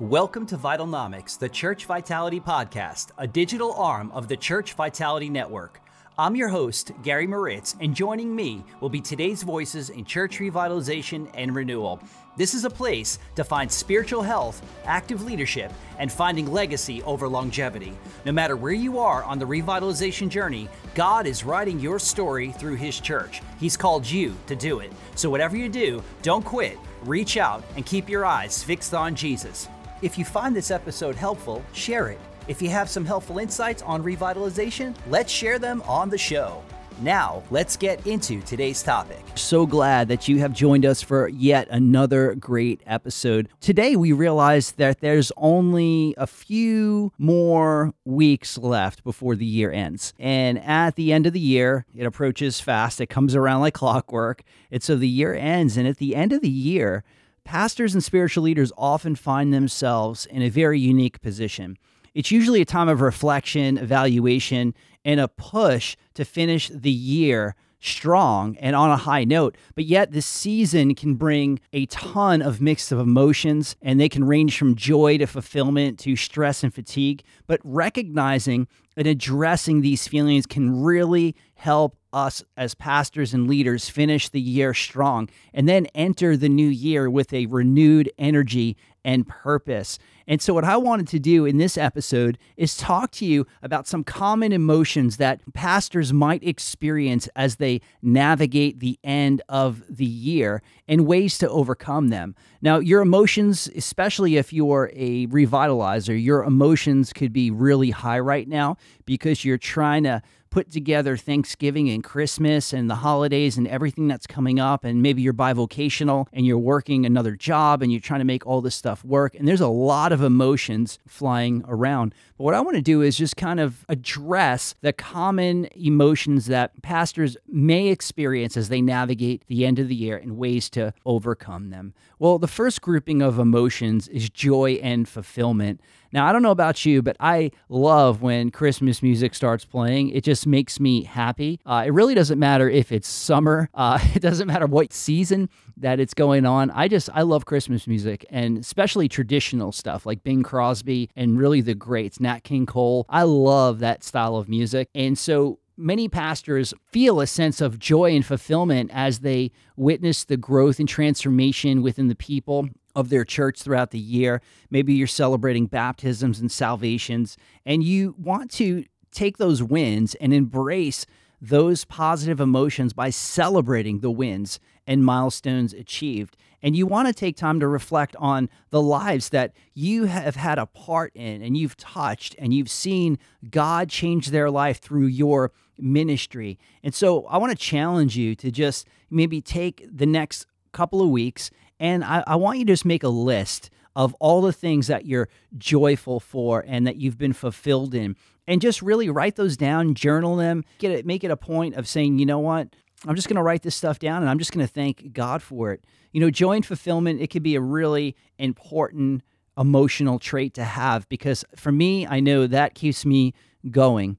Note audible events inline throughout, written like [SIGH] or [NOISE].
Welcome to Vitalnomics, the Church Vitality Podcast, a digital arm of the Church Vitality Network. I'm your host, Gary Moritz, and joining me will be today's voices in church revitalization and renewal. This is a place to find spiritual health, active leadership, and finding legacy over longevity. No matter where you are on the revitalization journey, God is writing your story through His church. He's called you to do it. So, whatever you do, don't quit, reach out, and keep your eyes fixed on Jesus. If you find this episode helpful, share it. If you have some helpful insights on revitalization, let's share them on the show. Now, let's get into today's topic. So glad that you have joined us for yet another great episode. Today, we realize that there's only a few more weeks left before the year ends. And at the end of the year, it approaches fast, it comes around like clockwork. And so the year ends. And at the end of the year, pastors and spiritual leaders often find themselves in a very unique position. It's usually a time of reflection, evaluation, and a push to finish the year strong and on a high note. But yet, this season can bring a ton of mix of emotions, and they can range from joy to fulfillment to stress and fatigue. But recognizing and addressing these feelings can really help us as pastors and leaders finish the year strong and then enter the new year with a renewed energy and purpose. And so, what I wanted to do in this episode is talk to you about some common emotions that pastors might experience as they navigate the end of the year and ways to overcome them. Now, your emotions, especially if you're a revitalizer, your emotions could be really high right now because you're trying to put together Thanksgiving and Christmas and the holidays and everything that's coming up. And maybe you're bivocational and you're working another job and you're trying to make all this stuff work. And there's a lot of emotions flying around. But what I want to do is just kind of address the common emotions that pastors may experience as they navigate the end of the year and ways to overcome them. Well, the first grouping of emotions is joy and fulfillment. Now, I don't know about you, but I love when Christmas music starts playing. It just makes me happy. Uh, it really doesn't matter if it's summer, uh, [LAUGHS] it doesn't matter what season that it's going on. I just, I love Christmas music and especially traditional stuff like Bing Crosby and really the greats, Nat King Cole. I love that style of music. And so, many pastors feel a sense of joy and fulfillment as they witness the growth and transformation within the people of their church throughout the year. Maybe you're celebrating baptisms and salvations, and you want to take those wins and embrace those positive emotions by celebrating the wins and milestones achieved. And you want to take time to reflect on the lives that you have had a part in and you've touched and you've seen God change their life through your ministry. And so I want to challenge you to just maybe take the next couple of weeks and I, I want you to just make a list of all the things that you're joyful for and that you've been fulfilled in. And just really write those down, journal them, get it, make it a point of saying, you know what, I'm just going to write this stuff down and I'm just going to thank God for it. You know, joy and fulfillment, it could be a really important emotional trait to have because for me, I know that keeps me going.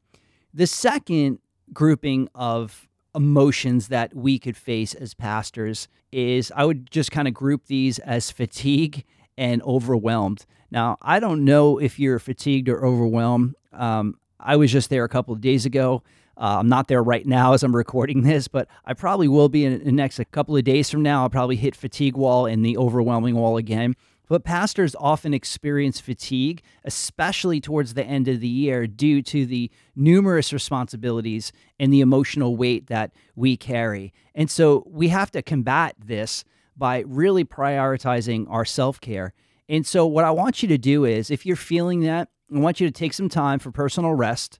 The second grouping of emotions that we could face as pastors is I would just kind of group these as fatigue and overwhelmed. Now, I don't know if you're fatigued or overwhelmed. Um, I was just there a couple of days ago. Uh, I'm not there right now as I'm recording this, but I probably will be in the next a couple of days from now. I'll probably hit fatigue wall and the overwhelming wall again. But pastors often experience fatigue, especially towards the end of the year, due to the numerous responsibilities and the emotional weight that we carry. And so we have to combat this by really prioritizing our self care. And so, what I want you to do is, if you're feeling that, I want you to take some time for personal rest.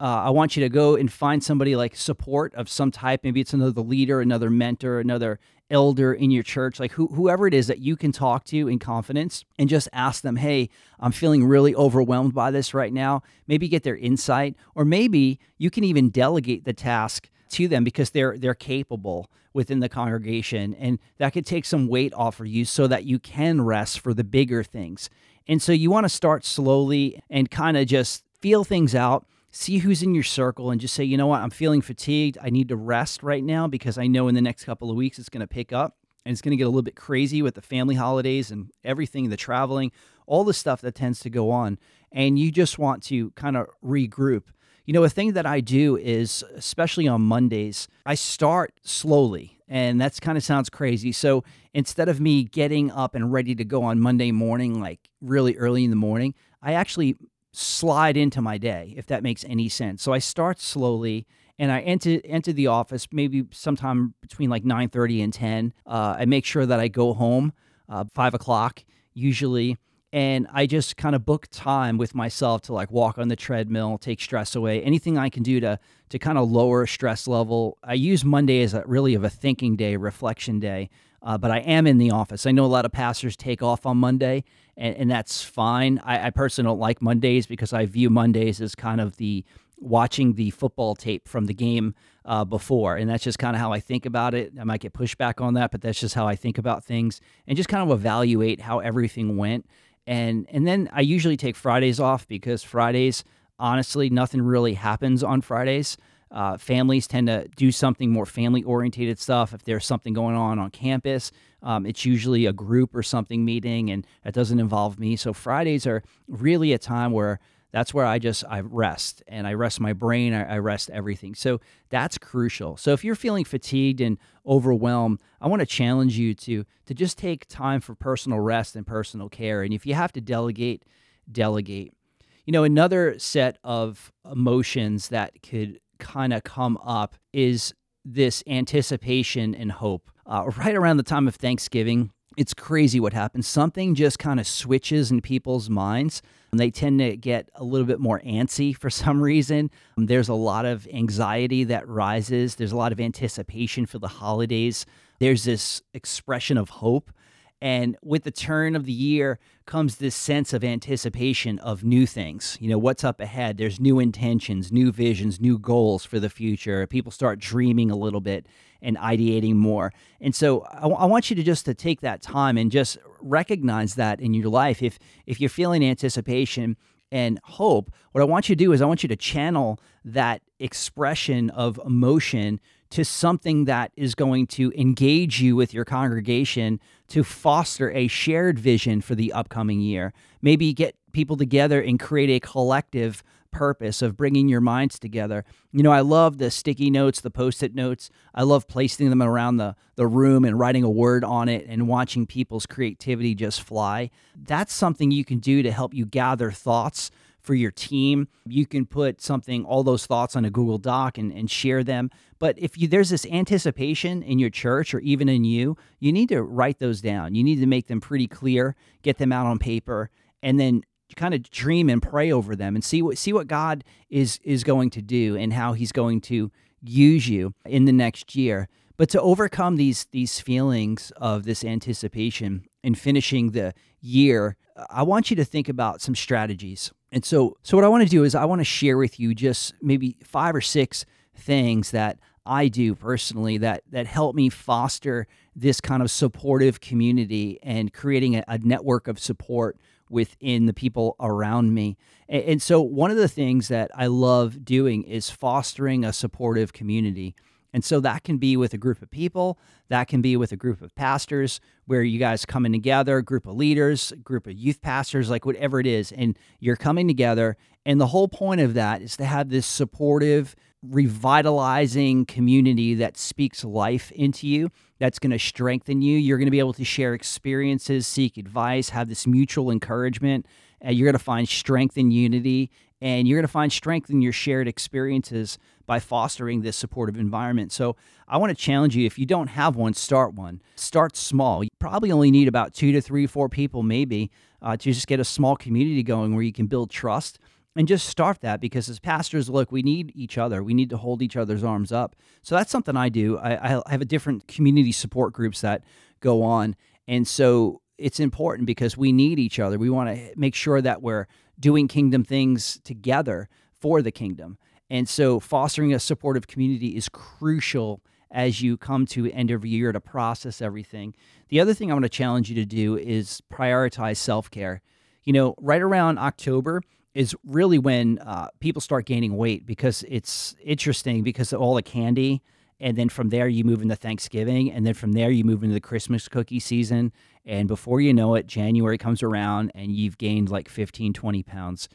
Uh, I want you to go and find somebody like support of some type. Maybe it's another leader, another mentor, another elder in your church, like who, whoever it is that you can talk to in confidence and just ask them, hey, I'm feeling really overwhelmed by this right now. Maybe get their insight, or maybe you can even delegate the task to them because they're they're capable within the congregation and that could take some weight off of you so that you can rest for the bigger things. And so you want to start slowly and kind of just feel things out see who's in your circle and just say, you know what, I'm feeling fatigued. I need to rest right now because I know in the next couple of weeks it's going to pick up. and it's going to get a little bit crazy with the family holidays and everything, the traveling, all the stuff that tends to go on. And you just want to kind of regroup. You know, a thing that I do is, especially on Mondays, I start slowly. And that's kind of sounds crazy. So instead of me getting up and ready to go on Monday morning, like really early in the morning, I actually slide into my day, if that makes any sense. So I start slowly and I enter enter the office maybe sometime between like nine thirty and ten. Uh, I make sure that I go home uh, five o'clock usually, and I just kind of book time with myself to like walk on the treadmill, take stress away, anything I can do to to kind of lower stress level. I use Monday as a really of a thinking day, reflection day. Uh, but I am in the office. I know a lot of pastors take off on Monday, and, and that's fine. I, I personally don't like Mondays because I view Mondays as kind of the watching the football tape from the game uh, before. And that's just kind of how I think about it. I might get pushback on that, but that's just how I think about things and just kind of evaluate how everything went. And, and then I usually take Fridays off because Fridays, honestly, nothing really happens on Fridays. Uh, families tend to do something more family orientated stuff. If there's something going on on campus, um, it's usually a group or something meeting, and it doesn't involve me. So Fridays are really a time where that's where I just I rest and I rest my brain, I, I, rest everything. So that's crucial. So if you're feeling fatigued and overwhelmed, I want to challenge you to to just take time for personal rest and personal care. And if you have to delegate, delegate. You know, another set of emotions that could kind of come up is this anticipation and hope. Uh, right around the time of Thanksgiving, it's crazy what happens. Something just kind of switches in people's minds. And They tend to get a little bit more antsy for [LAUGHS] some reason. There's a lot of anxiety that rises, there's a lot of anticipation for the holidays. There's this expression of hope and with the turn of the year comes this sense of anticipation of new things. You know, what's up ahead? There's new intentions, new visions, new goals for the future. People start dreaming a little bit and ideating more. And so I, I want you to just to take that time and just recognize that in your life. If if you're feeling anticipation and hope, what I want you to do is I want you to channel that expression of emotion to something that is going to engage you with your congregation to foster a shared vision for the upcoming year. Maybe get people together and create a collective purpose of bringing your minds together. You know, I love the sticky notes, the post it notes. I love placing them around the, the room and writing a word on it and watching people's creativity just fly. That's something you can do to help you gather thoughts for your team. You can put something, all those thoughts on a Google Doc and, and share them. But if you, there's this anticipation in your church or even in you, you need to write those down. You need to make them pretty clear, get them out on paper, and then kind of dream and pray over them and see what see what God is is going to do and how he's going to use you in the next year. But to overcome these these feelings of this anticipation and finishing the year, I want you to think about some strategies. And so so what I want to do is I want to share with you just maybe five or six things that I do personally that that help me foster this kind of supportive community and creating a, a network of support within the people around me. And, and so one of the things that I love doing is fostering a supportive community. And so that can be with a group of people, that can be with a group of pastors where you guys coming together, group of leaders, group of youth pastors, like whatever it is, and you're coming together. And the whole point of that is to have this supportive, revitalizing community that speaks life into you, that's going to strengthen you. You're going to be able to share experiences, seek advice, have this mutual encouragement. And you're going to find strength in unity, and you're going to find strength in your shared experiences by fostering this supportive environment. So, I want to challenge you if you don't have one, start one. Start small. You probably only need about two to three, four people, maybe, uh, to just get a small community going where you can build trust and just start that because as pastors look we need each other we need to hold each other's arms up so that's something i do i, I have a different community support groups that go on and so it's important because we need each other we want to make sure that we're doing kingdom things together for the kingdom. And so fostering a supportive community is crucial as you come to end of year to process everything. The other thing i want to challenge you to do is prioritize self-care. You know right around october is really when uh, people start gaining weight because it's interesting because of all the candy And then from there, you move into Thanksgiving. And then from there, you move into the Christmas cookie season. And before you know it, January comes around and you've gained like 15, 20 pounds.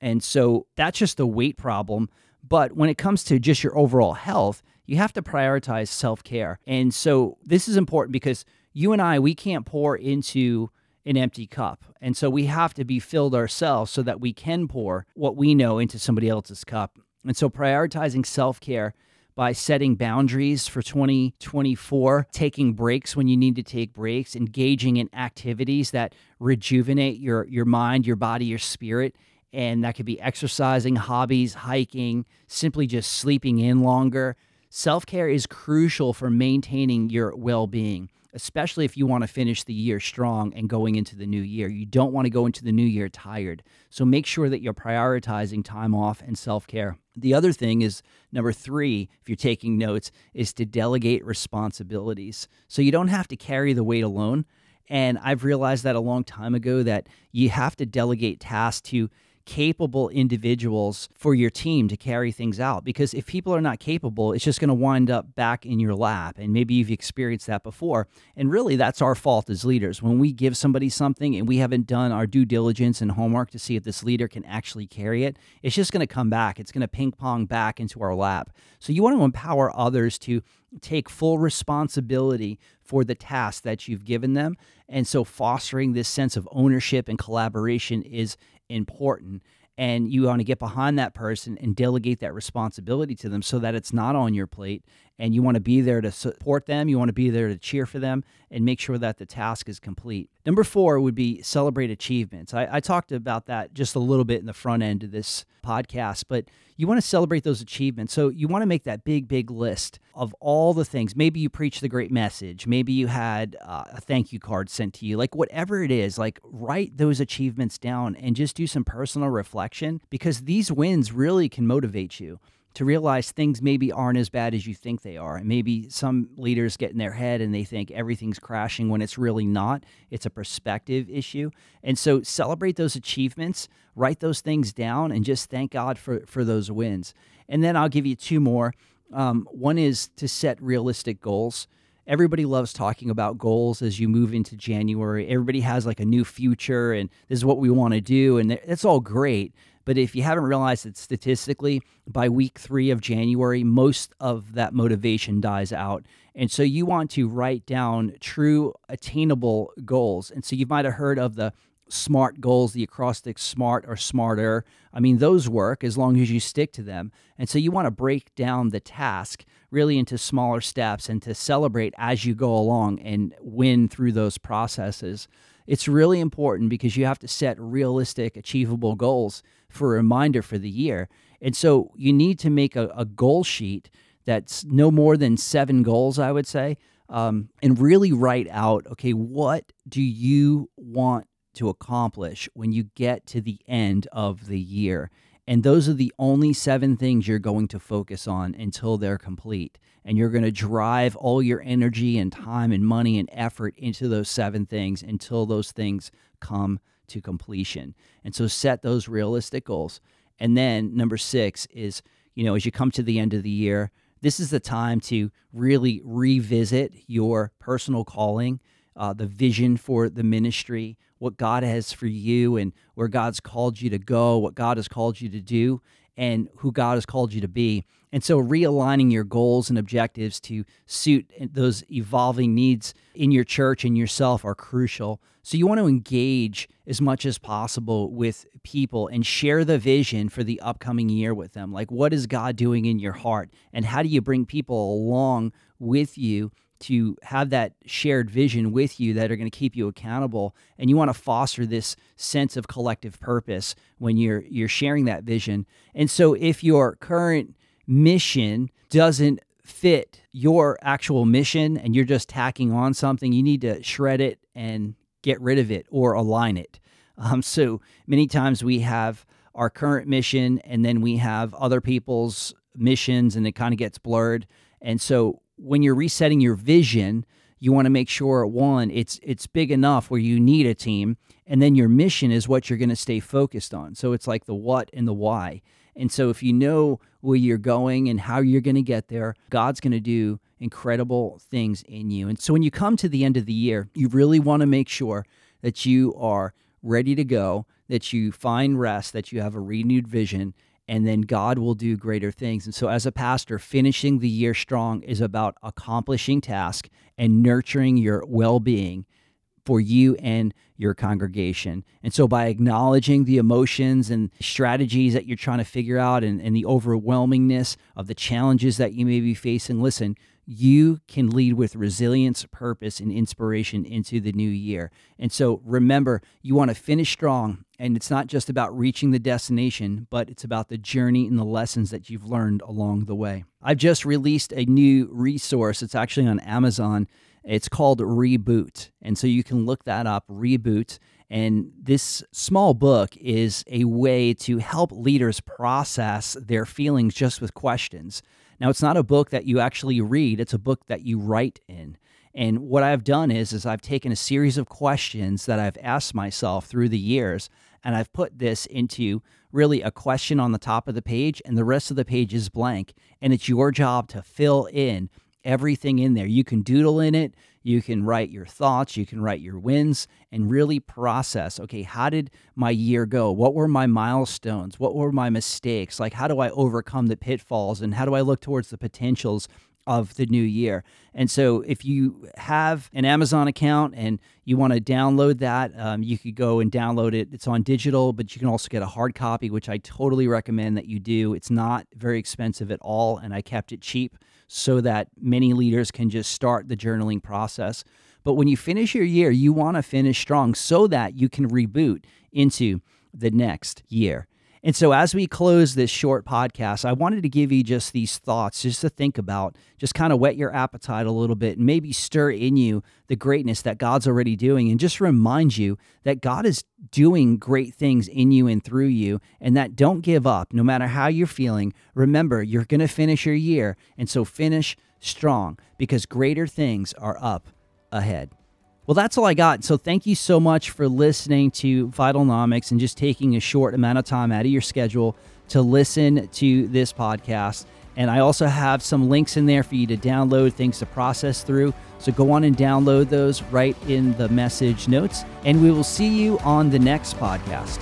And so that's just the weight problem. But when it comes to just your overall health, you have to prioritize self care. And so this is important because you and I, we can't pour into an empty cup. And so we have to be filled ourselves so that we can pour what we know into somebody else's cup. And so prioritizing self care by setting boundaries for 2024, taking breaks when you need to take breaks, engaging in activities that rejuvenate your, your mind, your body, your spirit. And that could be exercising, hobbies, hiking, simply just sleeping in longer. Self care is crucial for maintaining your well being especially if you want to finish the year strong and going into the new year. You don't want to go into the new year tired. So make sure that you're prioritizing time off and self care. The other thing is number three, if you're taking notes, is to delegate responsibilities. So you don't have to carry the weight alone. And I've realized that a long time ago that you have to delegate tasks to capable individuals for your team to carry things out. Because if people are not capable, it's just going to wind up back in your lap. And maybe you've experienced that before. And really, that's our fault as leaders. When we give somebody something and we haven't done our due diligence and homework to see if this leader can actually carry it, it's just going to come back. It's going to ping pong back into our lap. So you want to empower others to take full responsibility for the task that you've given them. And so fostering this sense of ownership and collaboration is important and you want to get behind that person and delegate that responsibility to them so that it's not on your plate and you want to be there to support them you want to be there to cheer for them and make sure that the task is complete. Number four would be celebrate achievements. I, I talked about that just a little bit in the front end of this podcast but you want to celebrate those achievements. So you want to make that big big list of all the things. Maybe you preached the great message. Maybe you had uh, a thank you card sent to you. Like whatever it is like write those achievements down and just do some personal reflection because these wins really can motivate you to realize things maybe aren't as bad as you think they are. And maybe some leaders get in their head and they think everything's crashing when it's really not. It's a perspective issue. And so celebrate those achievements, write those things down, and just thank God for, for those wins. And then I'll give you two more. Um, one is to set realistic goals. Everybody loves talking about goals as you move into January. Everybody has like a new future and this is what we want to do. And it's all great. But if you haven't realized that statistically, by week three of January, most of that motivation dies out. And so you want to write down true attainable goals. And so you might have heard of the SMART goals, the acrostic SMART or SMARTER. I mean, those work as long as you stick to them. And so you want to break down the task really into smaller steps and to celebrate as you go along and win through those processes. It's really important because you have to set realistic, achievable goals for a reminder for the year. And so you need to make a, a goal sheet that's no more than seven goals, I would say, um, and really write out okay, what do you want to accomplish when you get to the end of the year? And those are the only seven things you're going to focus on until they're complete. And you're going to drive all your energy and time and money and effort into those seven things until those things come to completion. And so set those realistic goals. And then number six is, you know, as you come to the end of the year, this is the time to really revisit your personal calling, uh, the vision for the ministry, what God has for you, and where God's called you to go, what God has called you to do, and who God has called you to be. And so, realigning your goals and objectives to suit those evolving needs in your church and yourself are crucial. So, you want to engage as much as possible with people and share the vision for the upcoming year with them. Like, what is God doing in your heart? And how do you bring people along with you to have that shared vision with you that are going to keep you accountable and you want to foster this sense of collective purpose when you're you're sharing that vision and so if your current mission doesn't fit your actual mission and you're just tacking on something you need to shred it and get rid of it or align it. Um, so many times we have our current mission and then we have other people's missions and it kind of gets blurred. And so when you're resetting your vision, you want to make sure one it's it's big enough where you need a team and then your mission is what you're going to stay focused on. So it's like the what and the why and so if you know where you're going and how you're going to get there god's going to do incredible things in you and so when you come to the end of the year you really want to make sure that you are ready to go that you find rest that you have a renewed vision and then God will do greater things. And so, as a pastor, finishing the year strong is about accomplishing tasks and nurturing your well being for you and your congregation. And so, by acknowledging the emotions and strategies that you're trying to figure out and, and the overwhelmingness of the challenges that you may be facing, listen, you can lead with resilience, purpose, and inspiration into the new year. And so remember, you want to finish strong. And it's not just about reaching the destination, but it's about the journey and the lessons that you've learned along the way. I've just released a new resource. It's actually on Amazon. It's called Reboot. And so you can look that up, Reboot. And this small book is a way to help leaders process their feelings just with questions. Now, it's not a book that you actually read, it's a book that you write in. And what I've done is is I've taken a series of questions that I've asked myself through the years and I've put this into really a question on the top of the page and the rest of the page is blank and it's your job to fill in everything in there. You can doodle in it, you can write your thoughts, you can write your wins, and really process okay, how did my year go? What were my milestones? What were my mistakes? Like, how do I overcome the pitfalls? And how do I look towards the potentials of the new year. And so, if you have an Amazon account and you want to download that, um, you could go and download it. It's on digital, but you can also get a hard copy, which I totally recommend that you do. It's not very expensive at all, and I kept it cheap so that many leaders can just start the journaling process. But when you finish your year, you want to finish strong so that you can reboot into the next year. And so, as we close this short podcast, I wanted to give you just these thoughts just to think about, just kind of whet your appetite a little bit and maybe stir in you the greatness that God's already doing and just remind you that God is doing great things in you and through you and that don't give up no matter how you're feeling. Remember, you're going to finish your year. And so, finish strong because greater things are up ahead. Well, that's all I got. So thank you so much for listening to Vitalnomics and just taking a short amount of time out of your schedule to listen to this podcast. And I also have some links in there for you to download things to process through. So go on and download those right in the message notes. And we will see you on the next podcast.